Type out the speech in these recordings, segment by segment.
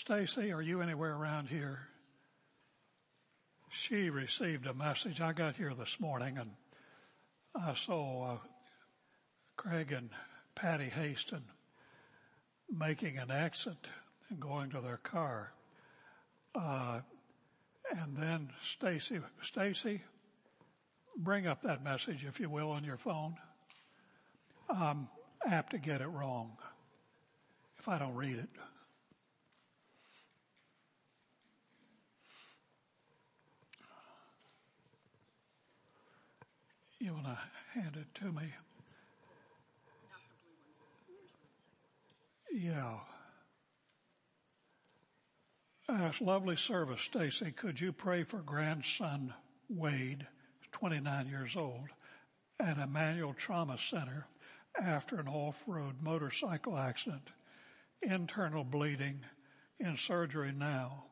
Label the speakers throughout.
Speaker 1: Stacy, are you anywhere around here? She received a message. I got here this morning and I saw uh, Craig and Patty Haston making an exit and going to their car. Uh, and then Stacy, Stacy, bring up that message, if you will, on your phone. I'm apt to get it wrong if I don't read it. You want to hand it to me? Yeah. Uh, lovely service, Stacy. Could you pray for grandson Wade, 29 years old, at Emanuel Trauma Center after an off-road motorcycle accident, internal bleeding, in surgery now.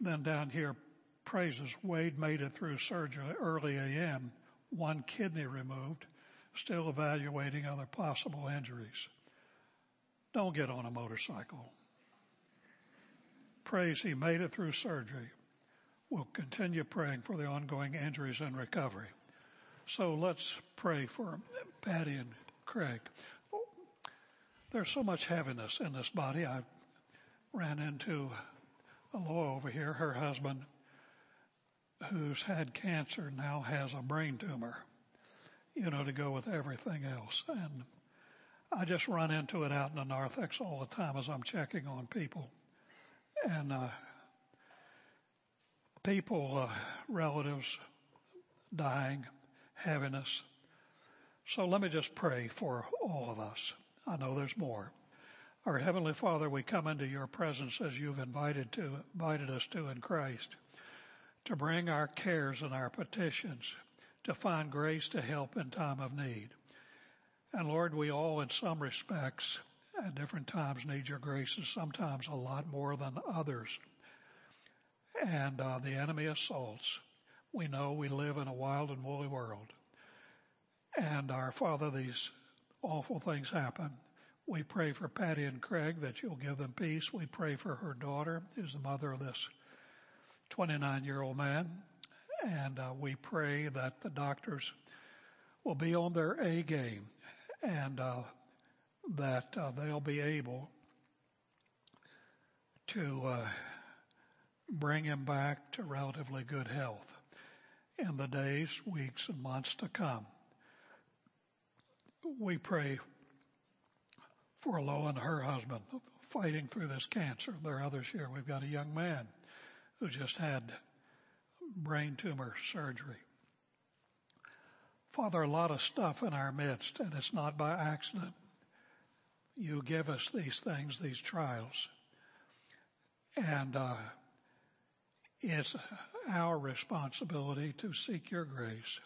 Speaker 1: Then down here, praises Wade made it through surgery early AM, one kidney removed, still evaluating other possible injuries. Don't get on a motorcycle. Praise he made it through surgery. We'll continue praying for the ongoing injuries and recovery. So let's pray for Patty and Craig. There's so much heaviness in this body. I ran into Aloha over here, her husband, who's had cancer now has a brain tumor, you know, to go with everything else. And I just run into it out in the narthex all the time as I'm checking on people. And, uh, people, uh, relatives dying, heaviness. So let me just pray for all of us. I know there's more. Our Heavenly Father, we come into your presence as you've invited to, invited us to in Christ, to bring our cares and our petitions, to find grace to help in time of need. And Lord, we all in some respects at different times need your graces, sometimes a lot more than others. And uh, the enemy assaults. We know we live in a wild and woolly world. And our Father, these awful things happen. We pray for Patty and Craig that you'll give them peace. We pray for her daughter, who's the mother of this 29 year old man. And uh, we pray that the doctors will be on their A game and uh, that uh, they'll be able to uh, bring him back to relatively good health in the days, weeks, and months to come. We pray for Lo and her husband fighting through this cancer. There are others here. We've got a young man who just had brain tumor surgery. Father, a lot of stuff in our midst, and it's not by accident. You give us these things, these trials. And uh, it's our responsibility to seek your grace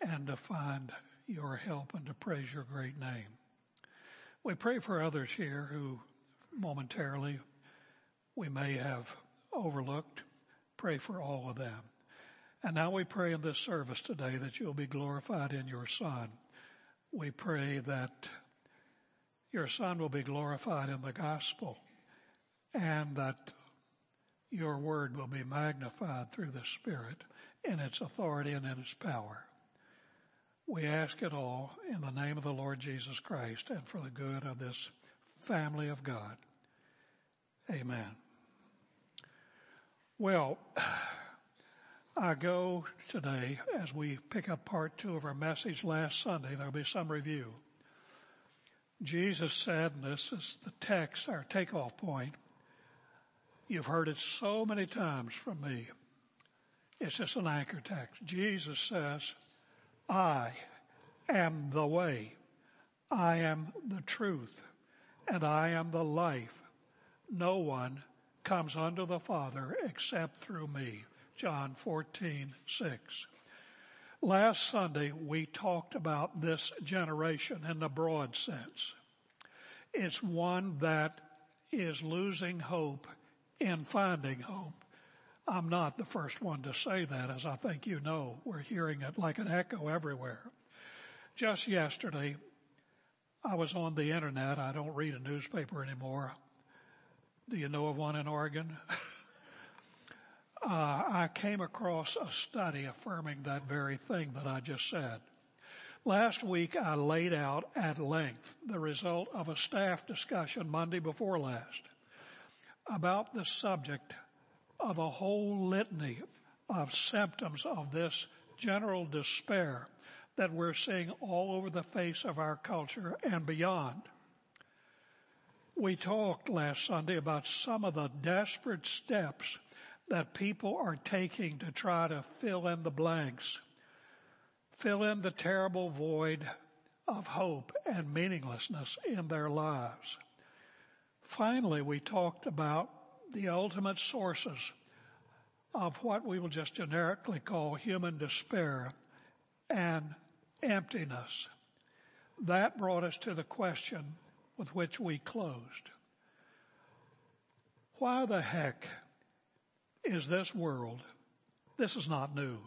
Speaker 1: and to find your help and to praise your great name. We pray for others here who momentarily we may have overlooked. Pray for all of them. And now we pray in this service today that you'll be glorified in your Son. We pray that your Son will be glorified in the gospel and that your word will be magnified through the Spirit in its authority and in its power. We ask it all in the name of the Lord Jesus Christ and for the good of this family of God. Amen. Well, I go today as we pick up part two of our message last Sunday. There'll be some review. Jesus sadness is the text, our takeoff point. You've heard it so many times from me. It's just an anchor text. Jesus says, I am the way. I am the truth and I am the life. No one comes unto the Father except through me. John 14, 6. Last Sunday we talked about this generation in the broad sense. It's one that is losing hope in finding hope. I'm not the first one to say that as I think you know. We're hearing it like an echo everywhere. Just yesterday, I was on the internet. I don't read a newspaper anymore. Do you know of one in Oregon? uh, I came across a study affirming that very thing that I just said. Last week I laid out at length the result of a staff discussion Monday before last about the subject of a whole litany of symptoms of this general despair that we're seeing all over the face of our culture and beyond. We talked last Sunday about some of the desperate steps that people are taking to try to fill in the blanks, fill in the terrible void of hope and meaninglessness in their lives. Finally, we talked about the ultimate sources of what we will just generically call human despair and emptiness. That brought us to the question with which we closed. Why the heck is this world, this is not new,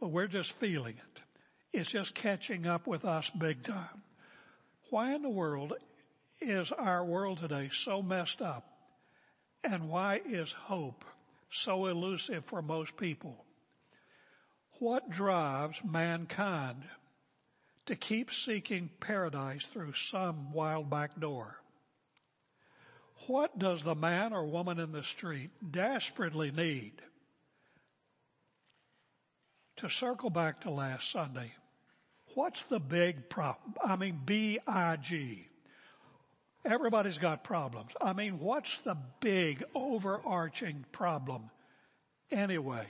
Speaker 1: but we're just feeling it. It's just catching up with us big time. Why in the world is our world today so messed up? And why is hope so elusive for most people? What drives mankind to keep seeking paradise through some wild back door? What does the man or woman in the street desperately need? To circle back to last Sunday, what's the big problem? I mean, B-I-G. Everybody's got problems. I mean, what's the big overarching problem anyway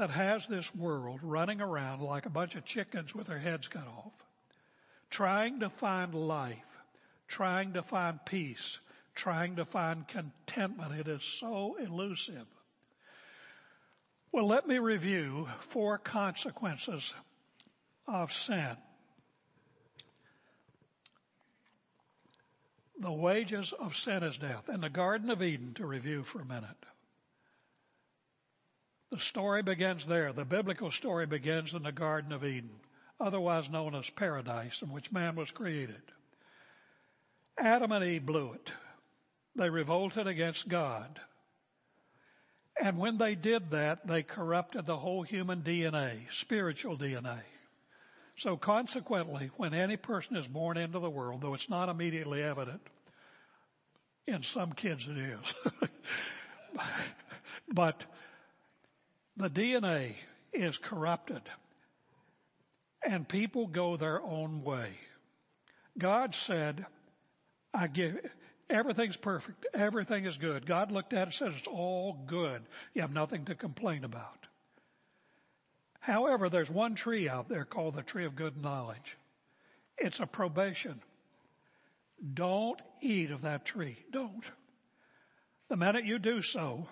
Speaker 1: that has this world running around like a bunch of chickens with their heads cut off, trying to find life, trying to find peace, trying to find contentment. It is so elusive. Well, let me review four consequences of sin. The wages of sin is death. In the Garden of Eden, to review for a minute. The story begins there. The biblical story begins in the Garden of Eden, otherwise known as paradise, in which man was created. Adam and Eve blew it. They revolted against God. And when they did that, they corrupted the whole human DNA, spiritual DNA. So consequently, when any person is born into the world, though it's not immediately evident, in some kids it is, but the DNA is corrupted and people go their own way. God said, I give, everything's perfect. Everything is good. God looked at it and said, it's all good. You have nothing to complain about. However, there's one tree out there called the tree of good knowledge. It's a probation. Don't eat of that tree. Don't. The minute you do so,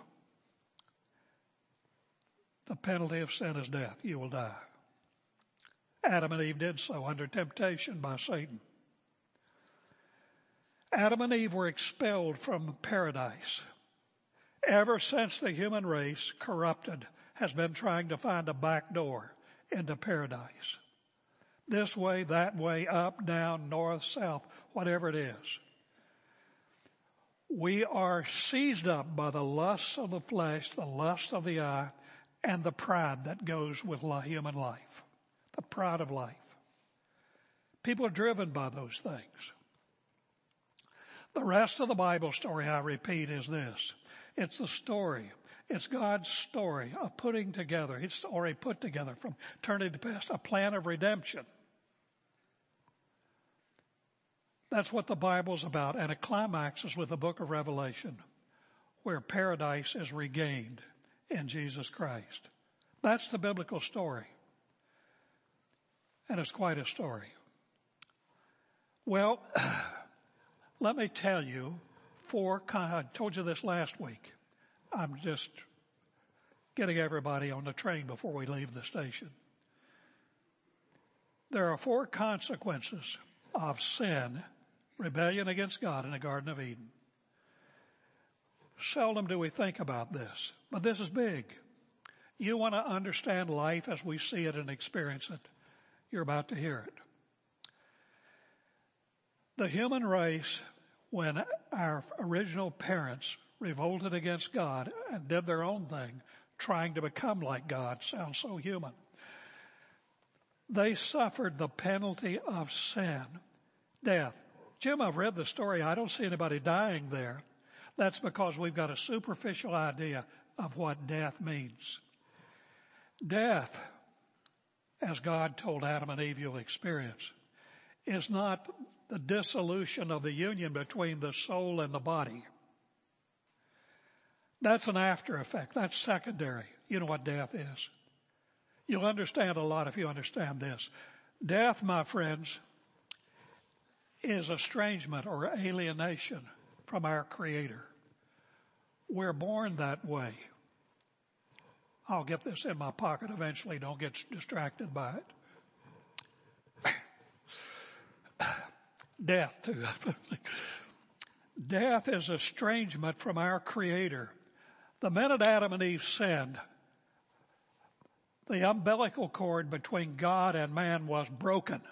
Speaker 1: the penalty of sin is death. You will die. Adam and Eve did so under temptation by Satan. Adam and Eve were expelled from paradise. Ever since the human race, corrupted, has been trying to find a back door into paradise. This way, that way, up, down, north, south, whatever it is. We are seized up by the lust of the flesh, the lust of the eye, and the pride that goes with human life. The pride of life. People are driven by those things. The rest of the Bible story, I repeat, is this. It's the story it's God's story of putting together, it's already put together from eternity past, a plan of redemption. That's what the Bible's about, and it climaxes with the book of Revelation, where paradise is regained in Jesus Christ. That's the biblical story. And it's quite a story. Well, let me tell you four, I told you this last week. I'm just getting everybody on the train before we leave the station. There are four consequences of sin, rebellion against God in the Garden of Eden. Seldom do we think about this, but this is big. You want to understand life as we see it and experience it. You're about to hear it. The human race, when our original parents revolted against God and did their own thing, trying to become like God. Sounds so human. They suffered the penalty of sin, death. Jim, I've read the story. I don't see anybody dying there. That's because we've got a superficial idea of what death means. Death, as God told Adam and Eve you'll experience, is not the dissolution of the union between the soul and the body. That's an after effect. That's secondary. You know what death is. You'll understand a lot if you understand this. Death, my friends, is estrangement or alienation from our Creator. We're born that way. I'll get this in my pocket eventually. Don't get distracted by it. Death, too. Death is estrangement from our Creator. The minute Adam and Eve sinned, the umbilical cord between God and man was broken.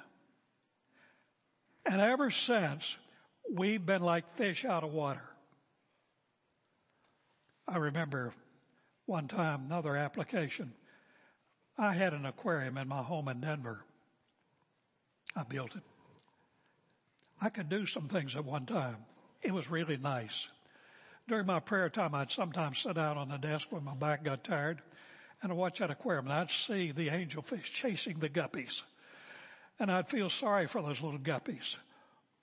Speaker 1: And ever since, we've been like fish out of water. I remember one time, another application. I had an aquarium in my home in Denver. I built it. I could do some things at one time. It was really nice. During my prayer time, I'd sometimes sit down on the desk when my back got tired and I'd watch that aquarium and I'd see the angelfish chasing the guppies. And I'd feel sorry for those little guppies.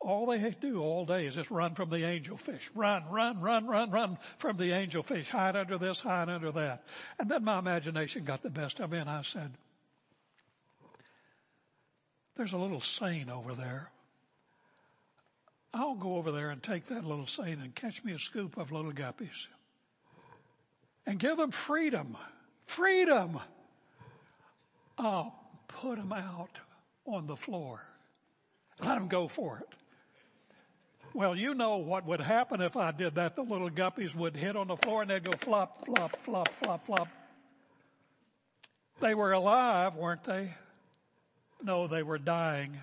Speaker 1: All they do all day is just run from the angelfish. Run, run, run, run, run from the angelfish. Hide under this, hide under that. And then my imagination got the best of me and I said, there's a little seine over there. I'll go over there and take that little seine and catch me a scoop of little guppies and give them freedom. Freedom. I'll put them out on the floor. Let them go for it. Well, you know what would happen if I did that. The little guppies would hit on the floor and they'd go flop, flop, flop, flop, flop. They were alive, weren't they? No, they were dying.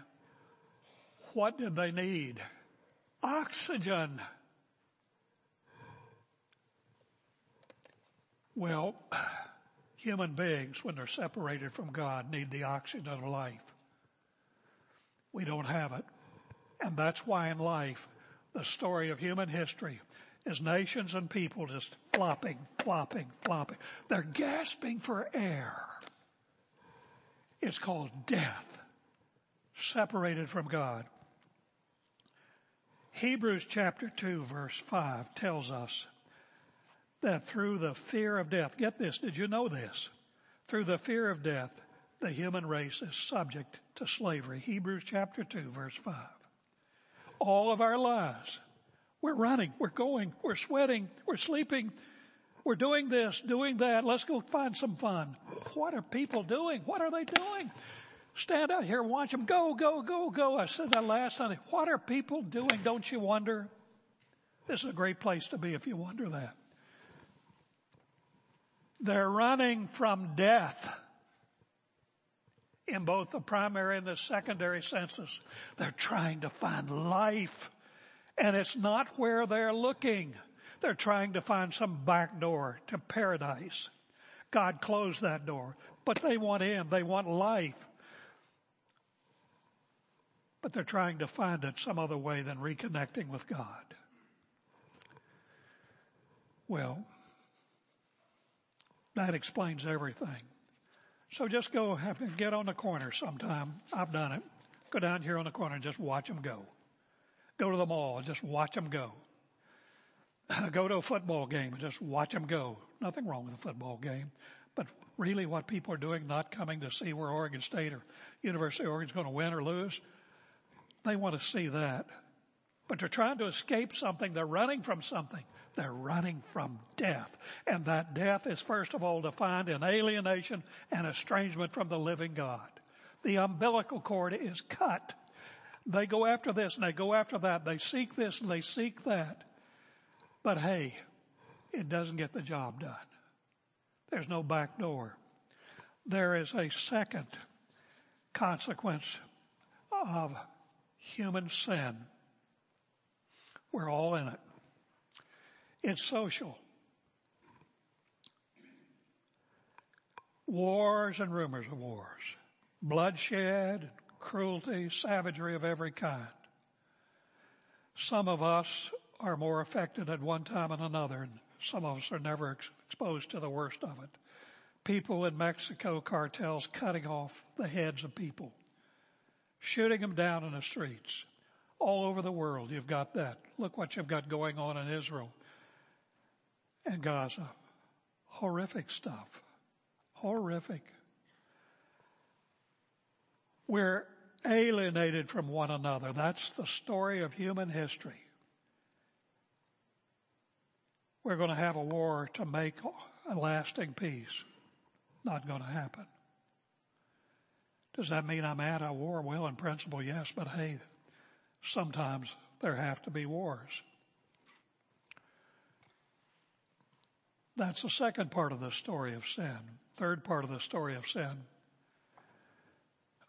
Speaker 1: What did they need? Oxygen. Well, human beings, when they're separated from God, need the oxygen of life. We don't have it. And that's why in life, the story of human history is nations and people just flopping, flopping, flopping. They're gasping for air. It's called death, separated from God. Hebrews chapter 2 verse 5 tells us that through the fear of death, get this, did you know this? Through the fear of death, the human race is subject to slavery. Hebrews chapter 2 verse 5. All of our lives, we're running, we're going, we're sweating, we're sleeping, we're doing this, doing that. Let's go find some fun. What are people doing? What are they doing? Stand out here and watch them go, go, go, go. I said that last Sunday. What are people doing? Don't you wonder? This is a great place to be if you wonder that. They're running from death in both the primary and the secondary senses. They're trying to find life and it's not where they're looking. They're trying to find some back door to paradise. God closed that door, but they want in. They want life. But they're trying to find it some other way than reconnecting with God. Well, that explains everything. So just go have, get on the corner sometime. I've done it. Go down here on the corner and just watch them go. Go to the mall and just watch them go. go to a football game and just watch them go. Nothing wrong with a football game. But really what people are doing, not coming to see where Oregon State or University of Oregon is going to win or lose, they want to see that. But they're trying to escape something. They're running from something. They're running from death. And that death is first of all defined in alienation and estrangement from the living God. The umbilical cord is cut. They go after this and they go after that. They seek this and they seek that. But hey, it doesn't get the job done. There's no back door. There is a second consequence of human sin. We're all in it. It's social. Wars and rumors of wars. Bloodshed, cruelty, savagery of every kind. Some of us are more affected at one time than another, and some of us are never ex- exposed to the worst of it. People in Mexico cartels cutting off the heads of people, shooting them down in the streets. All over the world, you've got that. Look what you've got going on in Israel and Gaza. Horrific stuff. Horrific. We're alienated from one another. That's the story of human history. We're going to have a war to make a lasting peace. Not going to happen. Does that mean I'm at a war? Well, in principle, yes, but hey, sometimes there have to be wars. That's the second part of the story of sin. Third part of the story of sin.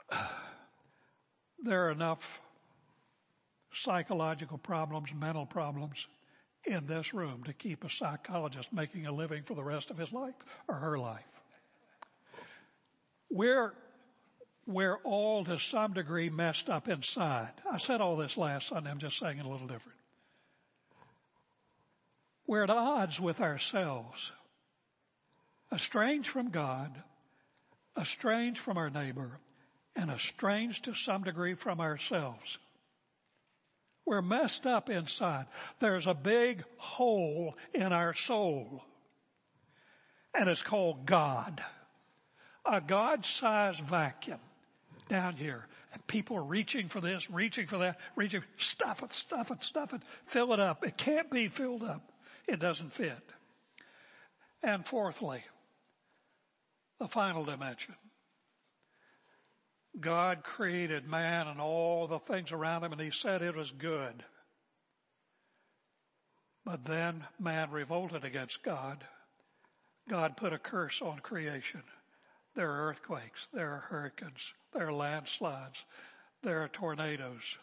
Speaker 1: There are enough psychological problems, mental problems in this room to keep a psychologist making a living for the rest of his life or her life. We're, we're all to some degree messed up inside. I said all this last Sunday, I'm just saying it a little different. We're at odds with ourselves, estranged from God, estranged from our neighbor, and estranged to some degree from ourselves. We're messed up inside. There's a big hole in our soul, and it's called God. A God-sized vacuum down here. And people are reaching for this, reaching for that, reaching, stuff it, stuff it, stuff it, fill it up. It can't be filled up it doesn't fit. And fourthly, the final dimension. God created man and all the things around him and he said it was good. But then man revolted against God. God put a curse on creation. There are earthquakes, there are hurricanes, there are landslides, there are tornadoes.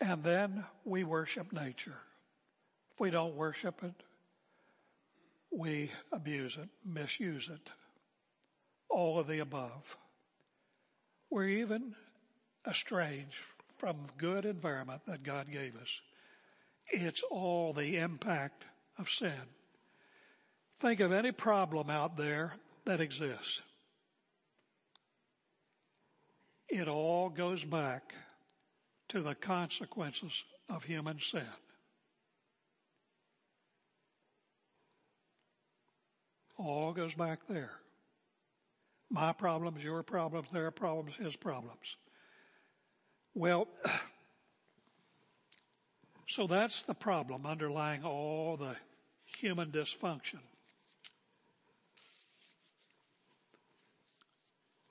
Speaker 1: And then we worship nature. We don't worship it, we abuse it, misuse it. All of the above. We're even estranged from the good environment that God gave us. It's all the impact of sin. Think of any problem out there that exists. It all goes back to the consequences of human sin. All goes back there. My problems, your problems, their problems, his problems. Well, so that's the problem underlying all the human dysfunction.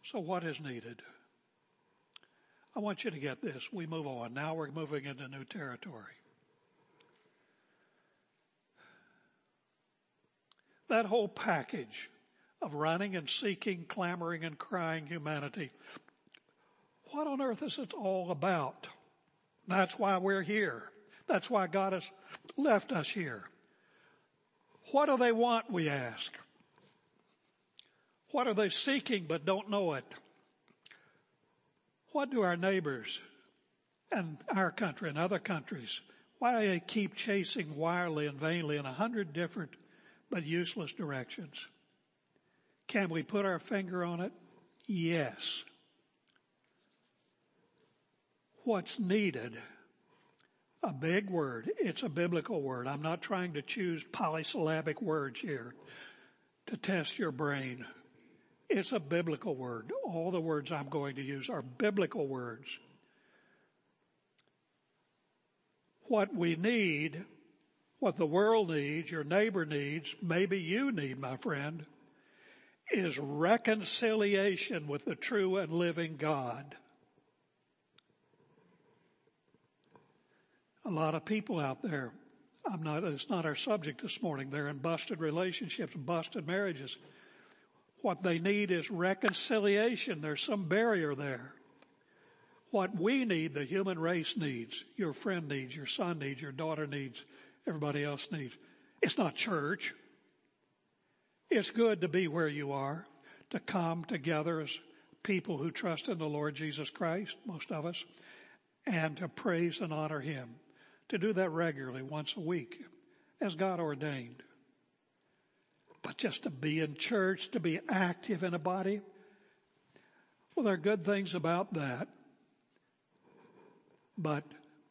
Speaker 1: So what is needed? I want you to get this. We move on. Now we're moving into new territory. That whole package of running and seeking, clamoring and crying humanity. What on earth is it all about? That's why we're here. That's why God has left us here. What do they want, we ask? What are they seeking but don't know it? What do our neighbors and our country and other countries, why do they keep chasing wildly and vainly in a hundred different but useless directions. Can we put our finger on it? Yes. What's needed? A big word. It's a biblical word. I'm not trying to choose polysyllabic words here to test your brain. It's a biblical word. All the words I'm going to use are biblical words. What we need what the world needs, your neighbor needs, maybe you need, my friend, is reconciliation with the true and living God. A lot of people out there, I'm not, it's not our subject this morning. They're in busted relationships, busted marriages. What they need is reconciliation. There's some barrier there. what we need, the human race needs, your friend needs, your son needs, your daughter needs, everybody else needs. It's not church. It's good to be where you are, to come together as people who trust in the Lord Jesus Christ, most of us, and to praise and honor Him. To do that regularly, once a week, as God ordained. But just to be in church, to be active in a body, well, there are good things about that. But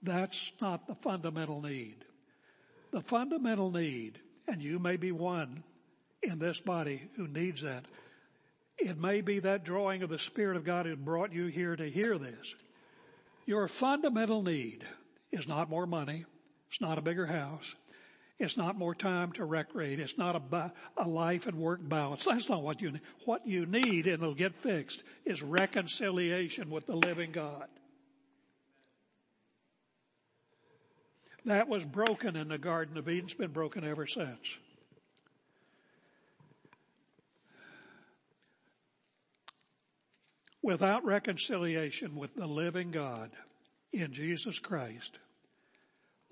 Speaker 1: that's not the fundamental need. The fundamental need, and you may be one in this body who needs that. It may be that drawing of the Spirit of God has brought you here to hear this. Your fundamental need is not more money. It's not a bigger house. It's not more time to recreate. It's not a, a life and work balance. That's not what you need. What you need, and it'll get fixed, is reconciliation with the living God. That was broken in the Garden of Eden. It's been broken ever since. Without reconciliation with the living God in Jesus Christ,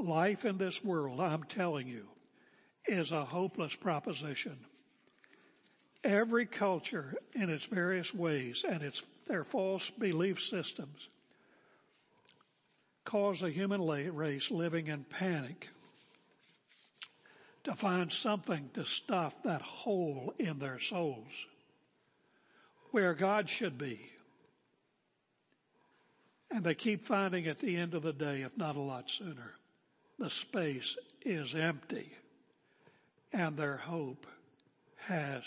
Speaker 1: life in this world, I'm telling you, is a hopeless proposition. Every culture in its various ways and its, their false belief systems cause the human race living in panic to find something to stuff that hole in their souls where God should be. And they keep finding at the end of the day, if not a lot sooner, the space is empty and their hope has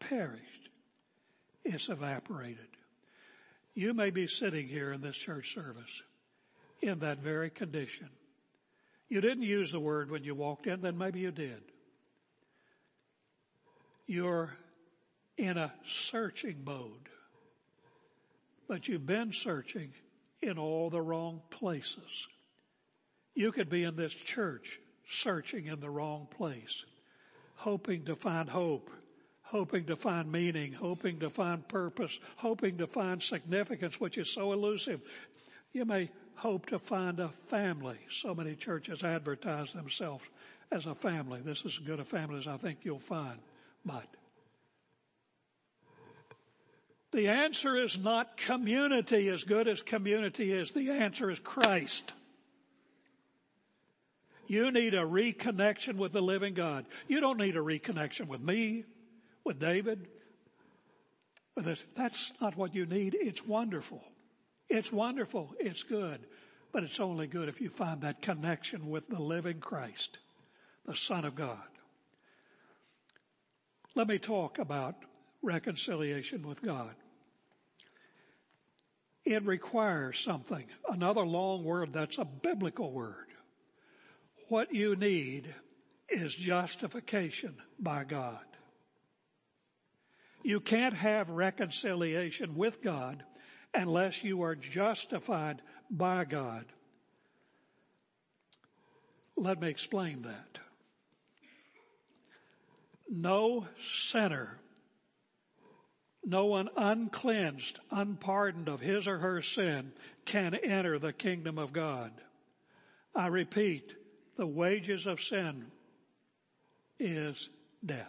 Speaker 1: perished. It's evaporated. You may be sitting here in this church service in that very condition. You didn't use the word when you walked in, then maybe you did. You're in a searching mode, but you've been searching in all the wrong places. You could be in this church searching in the wrong place, hoping to find hope, hoping to find meaning, hoping to find purpose, hoping to find significance, which is so elusive. You may hope to find a family. So many churches advertise themselves as a family. This is as good a family as I think you'll find. But the answer is not community as good as community is. The answer is Christ. You need a reconnection with the living God. You don't need a reconnection with me, with David. That's not what you need. It's wonderful. It's wonderful. It's good. But it's only good if you find that connection with the living Christ, the Son of God. Let me talk about reconciliation with God. It requires something, another long word that's a biblical word. What you need is justification by God. You can't have reconciliation with God unless you are justified by God. Let me explain that. No sinner, no one uncleansed, unpardoned of his or her sin can enter the kingdom of God. I repeat, the wages of sin is death.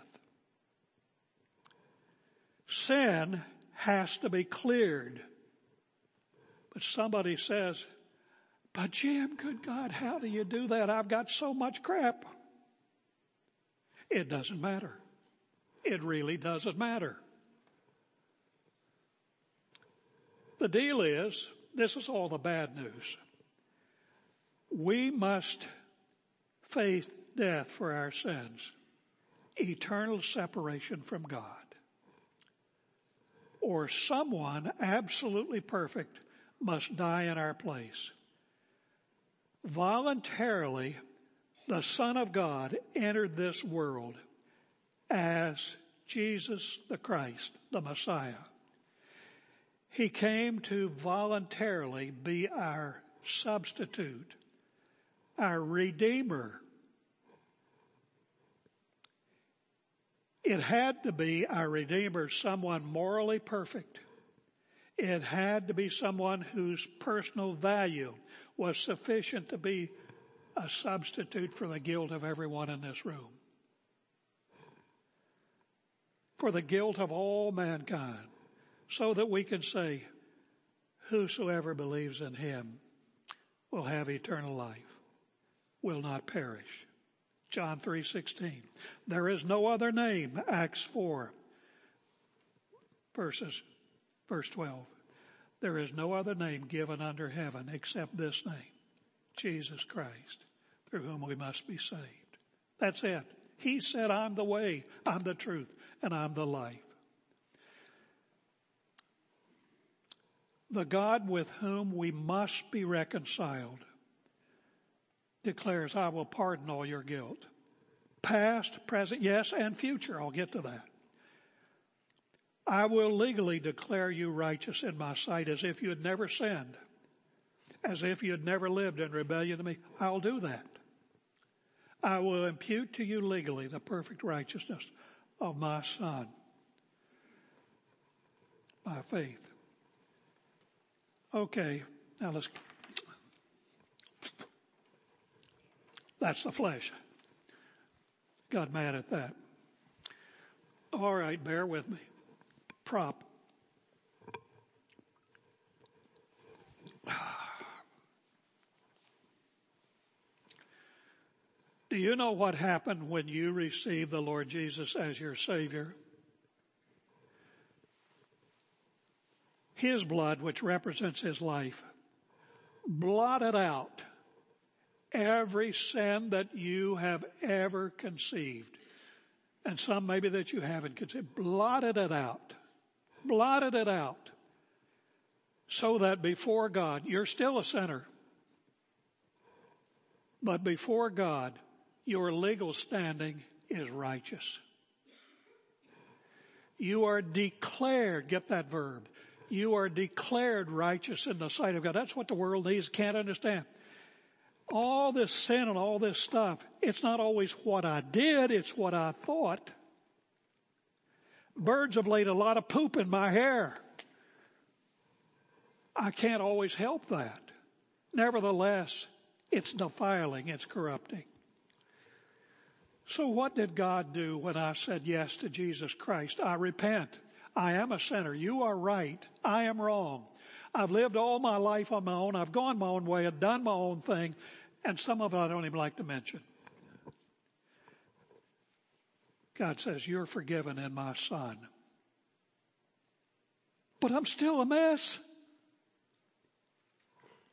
Speaker 1: Sin has to be cleared but somebody says, but Jim, good God, how do you do that? I've got so much crap. It doesn't matter. It really doesn't matter. The deal is, this is all the bad news. We must face death for our sins, eternal separation from God, or someone absolutely perfect must die in our place. Voluntarily, the Son of God entered this world as Jesus the Christ, the Messiah. He came to voluntarily be our substitute, our Redeemer. It had to be our Redeemer, someone morally perfect It had to be someone whose personal value was sufficient to be a substitute for the guilt of everyone in this room. For the guilt of all mankind, so that we can say, whosoever believes in him will have eternal life, will not perish. John 3:16. There is no other name, Acts 4 verses verse 12. There is no other name given under heaven except this name, Jesus Christ, through whom we must be saved. That's it. He said, I'm the way, I'm the truth, and I'm the life. The God with whom we must be reconciled declares, I will pardon all your guilt. Past, present, yes, and future. I'll get to that. I will legally declare you righteous in my sight as if you had never sinned, as if you had never lived in rebellion to me. I'll do that. I will impute to you legally the perfect righteousness of my Son by faith. Okay, now let's. That's the flesh. Got mad at that. All right, bear with me. Prop. Do you know what happened when you received the Lord Jesus as your Savior? His blood, which represents His life, blotted out every sin that you have ever conceived. And some maybe that you haven't conceived. Blotted it out. Blotted it out. So that before God, you're still a sinner. But before God, your legal standing is righteous. You are declared, get that verb, you are declared righteous in the sight of God. That's what the world needs, can't understand all this sin and all this stuff, it's not always what I did, it's what I thought. Birds have laid a lot of poop in my hair. I can't always help that. Nevertheless, it's defiling, it's corrupting. So what did God do when I said yes to Jesus Christ? I repent. I am a sinner. You are right. I am wrong. I've lived all my life on my own. I've gone my own way. I've done my own thing and some of it I don't even like to mention. God says, You're forgiven in my Son. But I'm still a mess.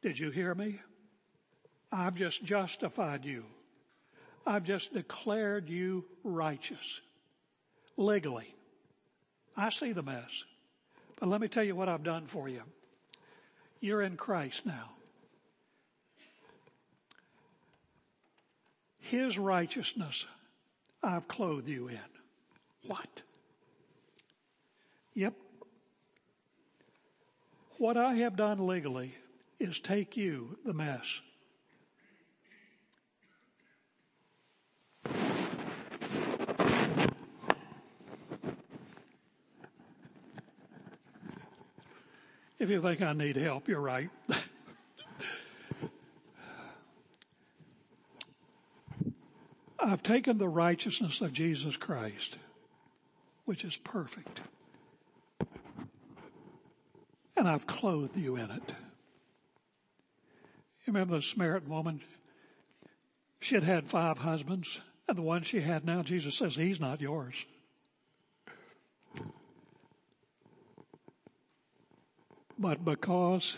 Speaker 1: Did you hear me? I've just justified you. I've just declared you righteous. Legally. I see the mess. But let me tell you what I've done for you. You're in Christ now. His righteousness I've clothed you in. What? Yep. What I have done legally is take you, the mess. If you think I need help, you're right. I've taken the righteousness of Jesus Christ, which is perfect, and I've clothed you in it. You remember the Samaritan woman? She had had five husbands, and the one she had now, Jesus says, He's not yours. But because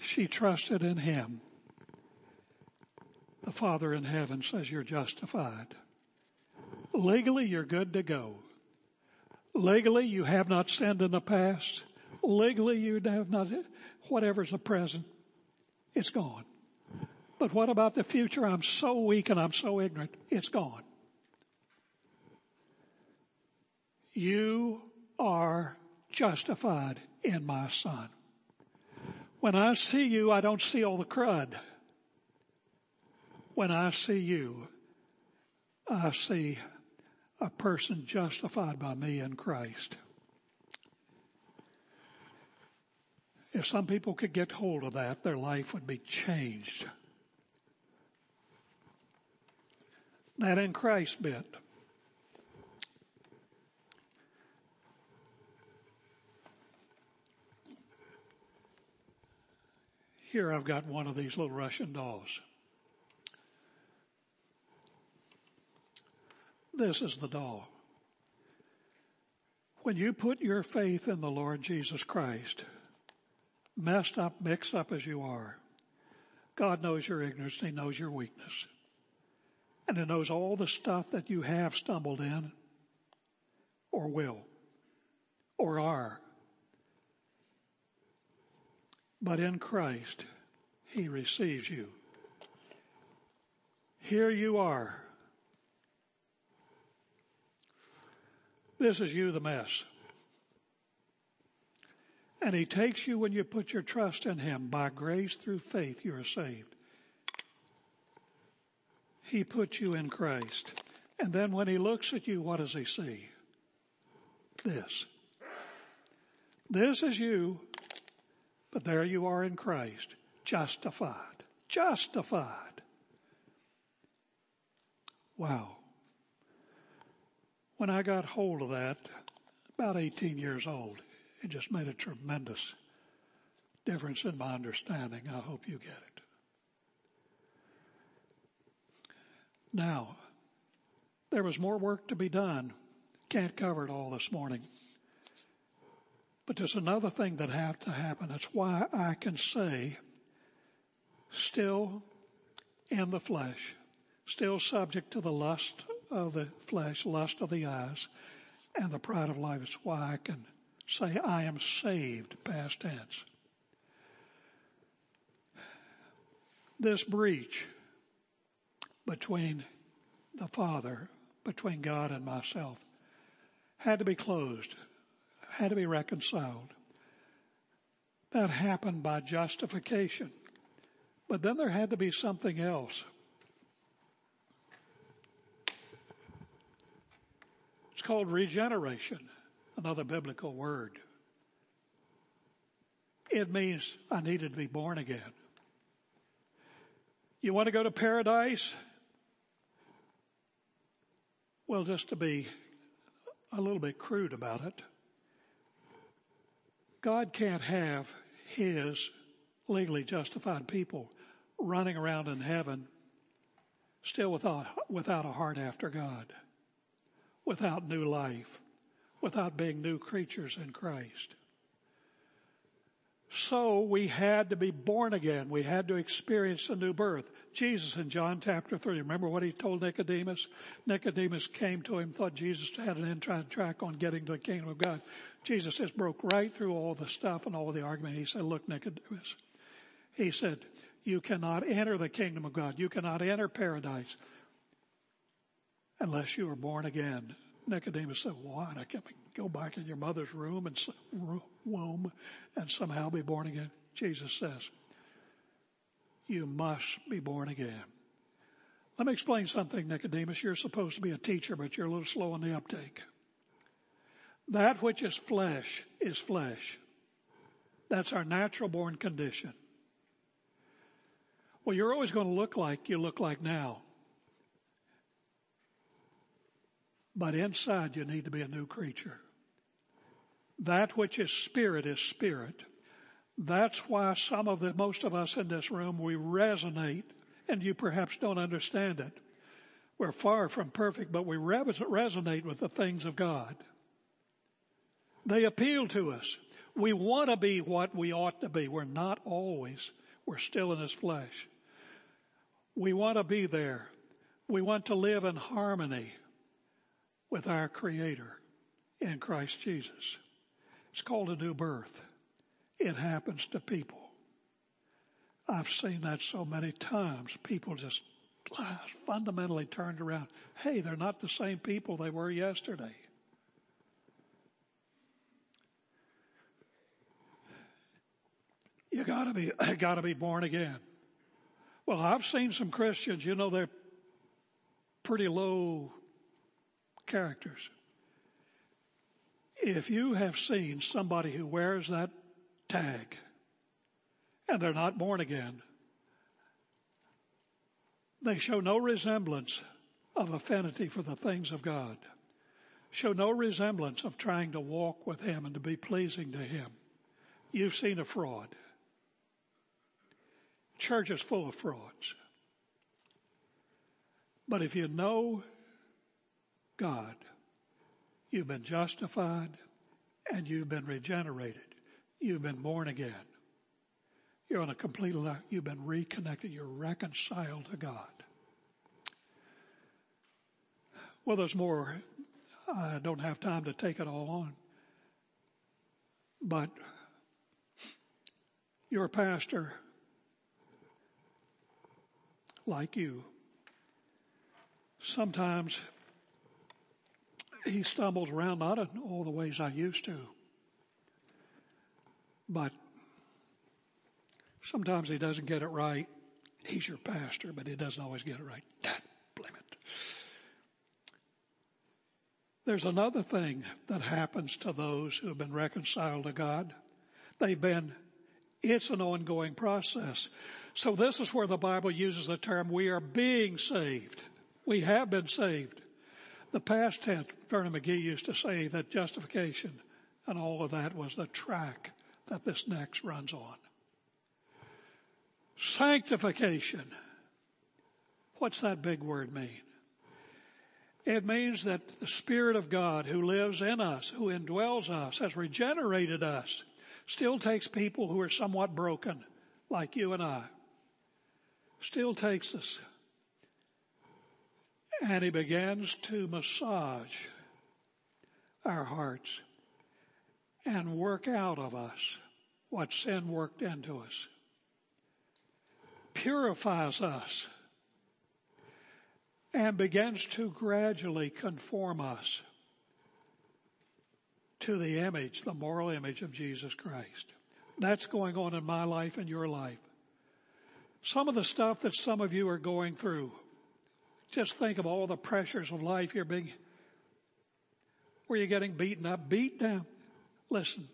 Speaker 1: she trusted in Him, the Father in heaven says you're justified. Legally, you're good to go. Legally, you have not sinned in the past. Legally, you have not, whatever's the present, it's gone. But what about the future? I'm so weak and I'm so ignorant. It's gone. You are justified in my son. When I see you, I don't see all the crud when I see you, I see a person justified by me in Christ. If some people could get hold of that, their life would be changed. That in Christ bit. Here I've got one of these little Russian dolls. This is the doll. When you put your faith in the Lord Jesus Christ, messed up, mixed up as you are, God knows your ignorance and He knows your weakness. And He knows all the stuff that you have stumbled in or will or are. But in Christ, He receives you. Here you are. This is you, the mess. And He takes you when you put your trust in Him. By grace through faith, you are saved. He puts you in Christ. And then when He looks at you, what does He see? This. This is you but there you are in Christ, justified. Justified. Wow. When I got hold of that, about 18 years old, it just made a tremendous difference in my understanding. I hope you get it. Now, there was more work to be done. Can't cover it all this morning. But there's another thing that had to happen. That's why I can say, still in the flesh, still subject to the lust of the flesh, lust of the eyes, and the pride of life. It's why I can say I am saved, past tense. This breach between the Father, between God and myself, had to be closed had to be reconciled. That happened by justification. But then there had to be something else. It's called regeneration, another biblical word. It means I needed to be born again. You want to go to paradise? Well, just to be a little bit crude about it, God can't have his legally justified people running around in heaven still without, without a heart after God, without new life, without being new creatures in Christ. So we had to be born again. We had to experience a new birth. Jesus in John chapter 3, remember what he told Nicodemus? Nicodemus came to him, thought Jesus had an inside track on getting to the kingdom of God. Jesus just broke right through all the stuff and all the argument. He said, look, Nicodemus, he said, you cannot enter the kingdom of God. You cannot enter paradise unless you are born again. Nicodemus said, what? I can go back in your mother's room and womb and somehow be born again. Jesus says, you must be born again. Let me explain something, Nicodemus. You're supposed to be a teacher, but you're a little slow on the uptake. That which is flesh is flesh. That's our natural born condition. Well, you're always going to look like you look like now. But inside you need to be a new creature. That which is spirit is spirit. That's why some of the, most of us in this room, we resonate and you perhaps don't understand it. We're far from perfect, but we resonate with the things of God. They appeal to us. We want to be what we ought to be. We're not always. We're still in this flesh. We want to be there. We want to live in harmony with our Creator in Christ Jesus. It's called a new birth. It happens to people. I've seen that so many times. People just fundamentally turned around. Hey, they're not the same people they were yesterday. You gotta be, gotta be born again. Well, I've seen some Christians, you know, they're pretty low characters. If you have seen somebody who wears that tag, and they're not born again. They show no resemblance of affinity for the things of God, show no resemblance of trying to walk with Him and to be pleasing to Him. You've seen a fraud. Church is full of frauds. But if you know God, you've been justified and you've been regenerated. You've been born again. You're on a complete. You've been reconnected. You're reconciled to God. Well, there's more. I don't have time to take it all on. But your pastor, like you, sometimes he stumbles around not in all the ways I used to, but sometimes he doesn't get it right. He's your pastor, but he doesn't always get it right. That blame it. There's another thing that happens to those who have been reconciled to God. They've been, it's an ongoing process. So this is where the Bible uses the term, we are being saved. We have been saved. The past tense, Vernon McGee used to say that justification and all of that was the track that this next runs on. Sanctification. What's that big word mean? It means that the Spirit of God who lives in us, who indwells us, has regenerated us, still takes people who are somewhat broken, like you and I, still takes us and he begins to massage our hearts and work out of us what sin worked into us. Purifies us and begins to gradually conform us to the image, the moral image of Jesus Christ. That's going on in my life and your life. Some of the stuff that some of you are going through just think of all the pressures of life you're being, where you're getting beaten up, beat down. Listen,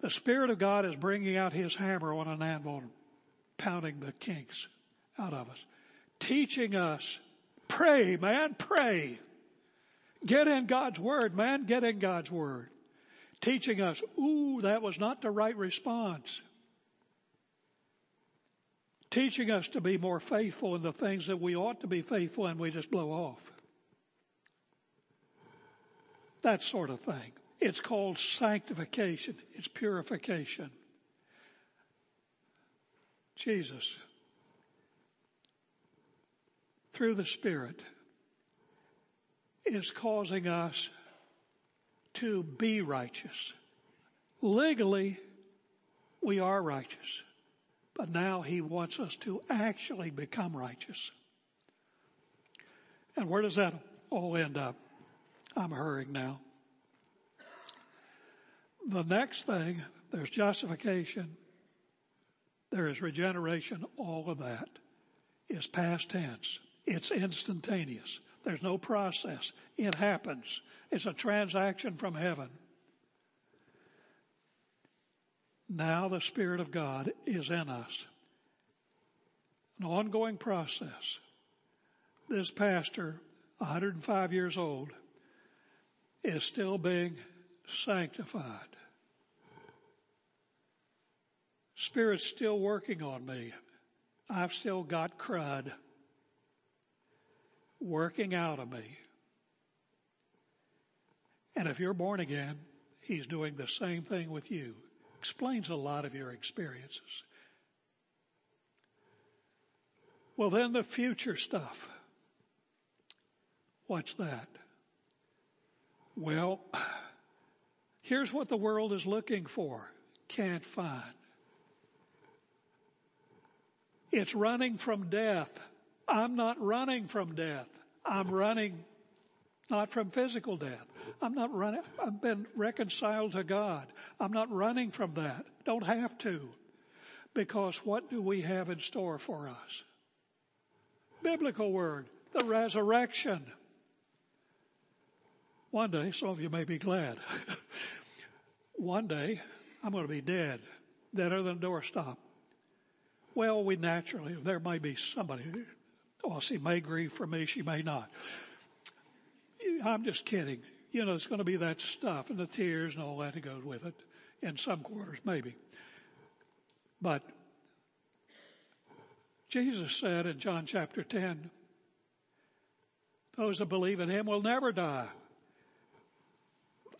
Speaker 1: the Spirit of God is bringing out His hammer on an anvil, pounding the kinks out of us, teaching us, pray, man, pray. Get in God's Word, man, get in God's Word. Teaching us, ooh, that was not the right response teaching us to be more faithful in the things that we ought to be faithful and we just blow off. That sort of thing. It's called sanctification. It's purification. Jesus, through the Spirit, is causing us to be righteous. Legally, we are righteous. But now he wants us to actually become righteous. And where does that all end up? I'm hurrying now. The next thing, there's justification, there is regeneration, all of that is past tense. It's instantaneous. There's no process. It happens. It's a transaction from heaven. Now the Spirit of God is in us. An ongoing process. This pastor, 105 years old, is still being sanctified. Spirit's still working on me. I've still got crud working out of me. And if you're born again, He's doing the same thing with you explains a lot of your experiences. Well, then the future stuff. What's that? Well, here's what the world is looking for, can't find. It's running from death. I'm not running from death. I'm running not from physical death. I'm not running. I've been reconciled to God. I'm not running from that. Don't have to. Because what do we have in store for us? Biblical word, the resurrection. One day, some of you may be glad. One day, I'm going to be dead. deader than a doorstop. Well, we naturally, there may be somebody, oh, she may grieve for me, she may not. I'm just kidding. You know, it's going to be that stuff and the tears and all that that goes with it in some quarters, maybe. But Jesus said in John chapter 10, those that believe in him will never die.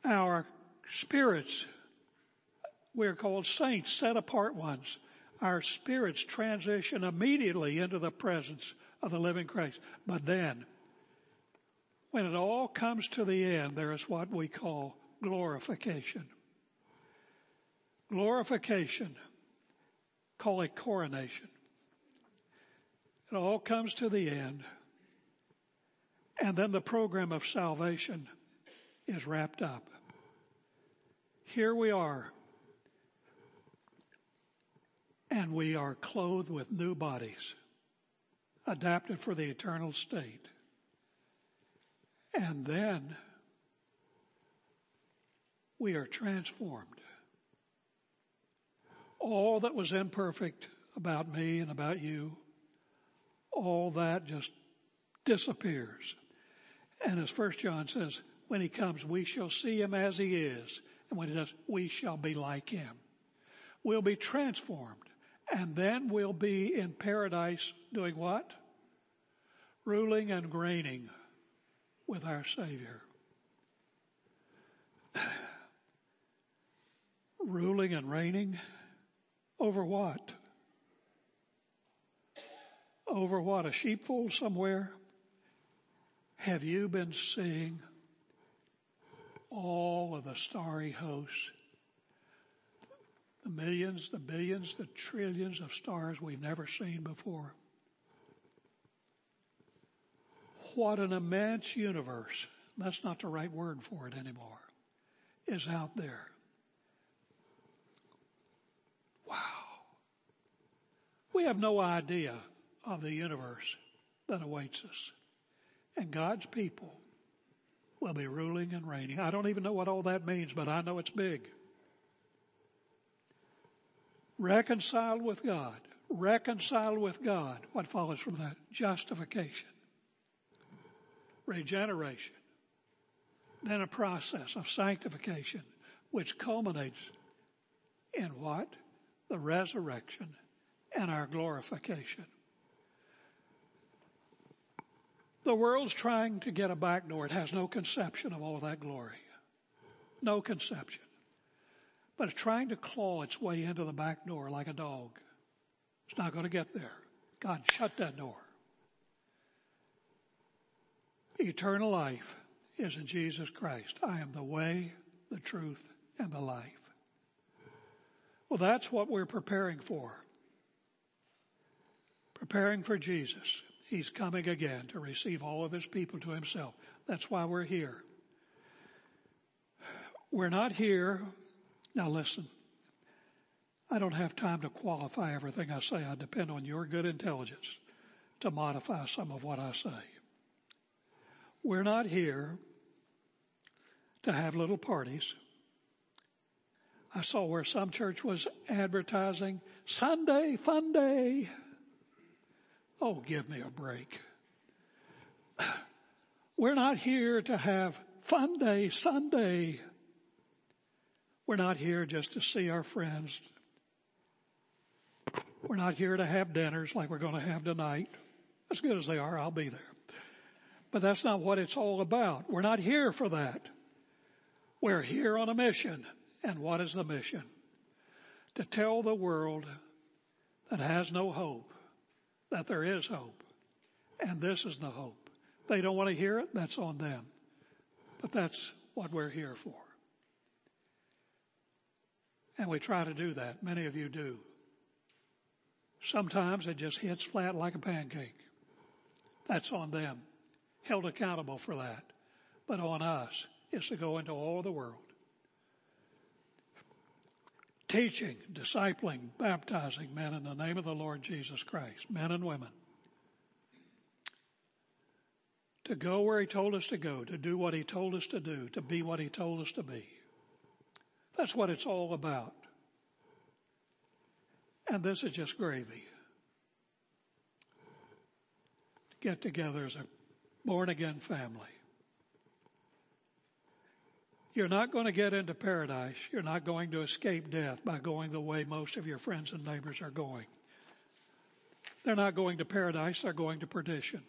Speaker 1: Our spirits, we're called saints, set apart ones our spirits transition immediately into the presence of the living Christ. But then, when it all comes to the end, there is what we call glorification. Glorification, call it coronation. It all comes to the end, and then the program of salvation is wrapped up. Here we are and we are clothed with new bodies, adapted for the eternal state. And then we are transformed. All that was imperfect about me and about you, all that just disappears. And as First John says, when he comes, we shall see him as he is. And when he does, we shall be like him. We'll be transformed. And then we'll be in paradise doing what? Ruling and reigning with our Savior. Ruling and reigning over what? Over what? A sheepfold somewhere? Have you been seeing all of the starry hosts the millions, the billions, the trillions of stars we've never seen before. What an immense universe, that's not the right word for it anymore, is out there. Wow. We have no idea of the universe that awaits us. And God's people will be ruling and reigning. I don't even know what all that means, but I know it's big reconciled with God, reconciled with God. What follows from that? Justification, regeneration, then a process of sanctification, which culminates in what? The resurrection and our glorification. The world's trying to get a back door. It has no conception of all that glory. No conception but it's trying to claw its way into the back door like a dog. It's not going to get there. God shut that door. Eternal life is in Jesus Christ. I am the way, the truth, and the life. Well, that's what we're preparing for. Preparing for Jesus. He's coming again to receive all of his people to himself. That's why we're here. We're not here now listen, I don't have time to qualify everything I say. I depend on your good intelligence to modify some of what I say. We're not here to have little parties. I saw where some church was advertising Sunday fun day. Oh, give me a break. We're not here to have fun day Sunday. We're not here just to see our friends. We're not here to have dinners like we're going to have tonight. As good as they are, I'll be there. But that's not what it's all about. We're not here for that. We're here on a mission. And what is the mission? To tell the world that has no hope that there is hope. And this is the hope. They don't want to hear it, that's on them. But that's what we're here for. And we try to do that. Many of you do. Sometimes it just hits flat like a pancake. That's on them. Held accountable for that. But on us is to go into all the world. Teaching, discipling, baptizing men in the name of the Lord Jesus Christ, men and women. To go where He told us to go, to do what He told us to do, to be what He told us to be. That's what it's all about. And this is just gravy. Get together as a born again family. You're not going to get into paradise. You're not going to escape death by going the way most of your friends and neighbors are going. They're not going to paradise, they're going to perdition.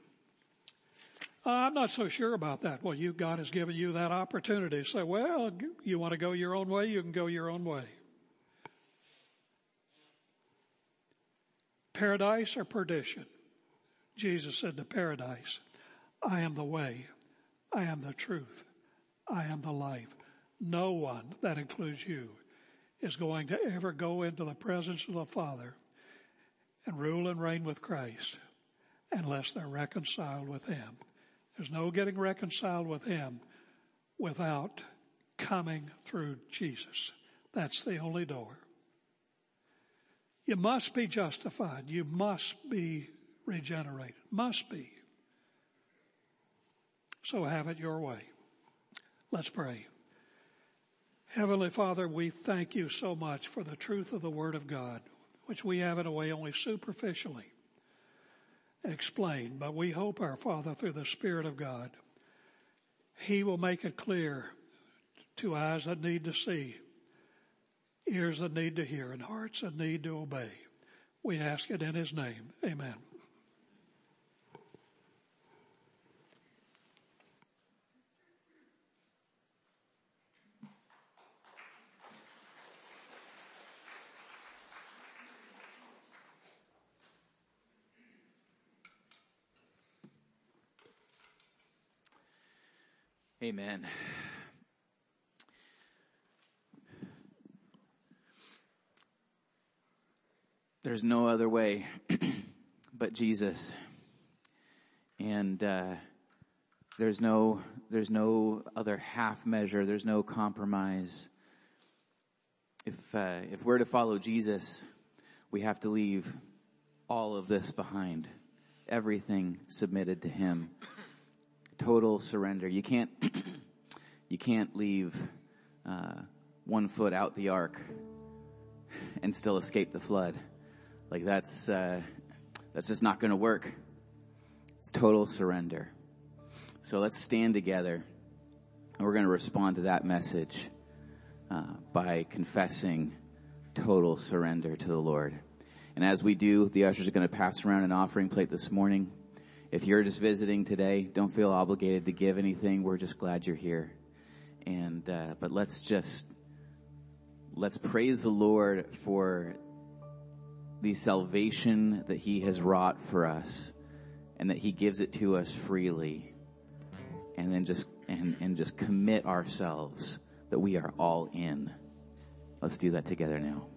Speaker 1: I'm not so sure about that. Well, you, God has given you that opportunity. Say, well, you want to go your own way, you can go your own way. Paradise or perdition? Jesus said to paradise, I am the way, I am the truth, I am the life. No one, that includes you, is going to ever go into the presence of the Father and rule and reign with Christ unless they're reconciled with Him. There's no getting reconciled with Him without coming through Jesus. That's the only door. You must be justified. You must be regenerated. Must be. So have it your way. Let's pray. Heavenly Father, we thank you so much for the truth of the Word of God, which we have in a way only superficially explained, but we hope our Father through the Spirit of God, He will make it clear to eyes that need to see, ears that need to hear, and hearts that need to obey. We ask it in His name. Amen.
Speaker 2: Amen. There's no other way but Jesus. And uh, there's no there's no other half measure. There's no compromise. If uh, if we're to follow Jesus, we have to leave all of this behind. Everything submitted to Him total surrender. You can't, you can't leave uh, one foot out the ark and still escape the flood. Like that's uh, that's just not going to work. It's total surrender. So let's stand together, and we're going to respond to that message uh, by confessing total surrender to the Lord. And as we do, the ushers are going to pass around an offering plate this morning. If you're just visiting today, don't feel obligated to give anything. We're just glad you're here. And, uh, but let's just, let's praise the Lord for the salvation that He has wrought for us and that He gives it to us freely. And then just, and, and just commit ourselves that we are all in. Let's do that together now.